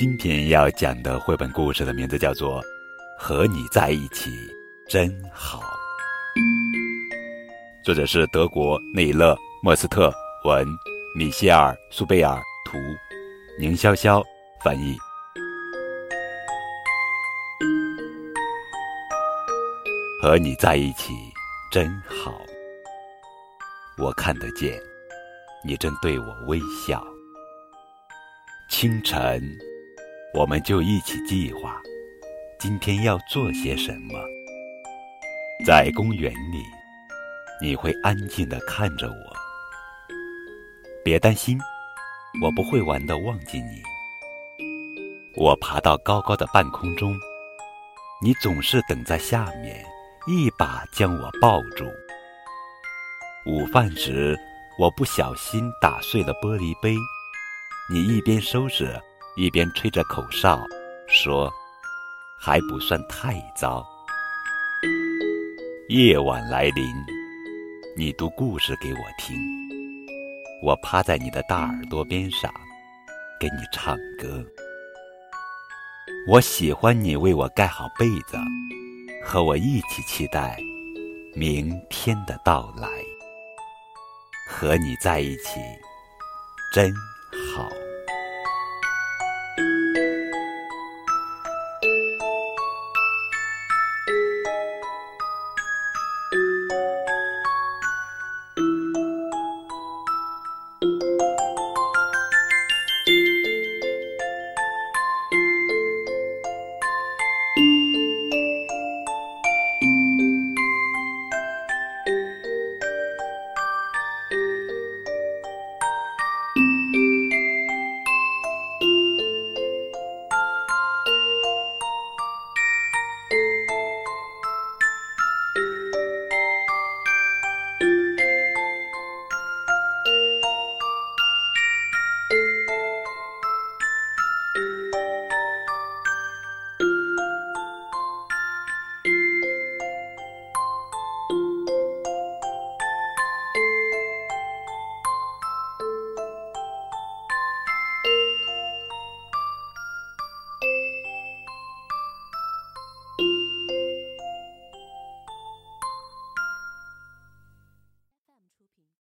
今天要讲的绘本故事的名字叫做《和你在一起真好》，作者是德国内勒·莫斯特文，米歇尔·苏贝尔图，宁潇潇翻译。和你在一起真好，我看得见，你正对我微笑。清晨。我们就一起计划今天要做些什么。在公园里，你会安静地看着我。别担心，我不会玩的忘记你。我爬到高高的半空中，你总是等在下面，一把将我抱住。午饭时，我不小心打碎了玻璃杯，你一边收拾。一边吹着口哨，说：“还不算太糟。”夜晚来临，你读故事给我听，我趴在你的大耳朵边上，给你唱歌。我喜欢你为我盖好被子，和我一起期待明天的到来。和你在一起，真好。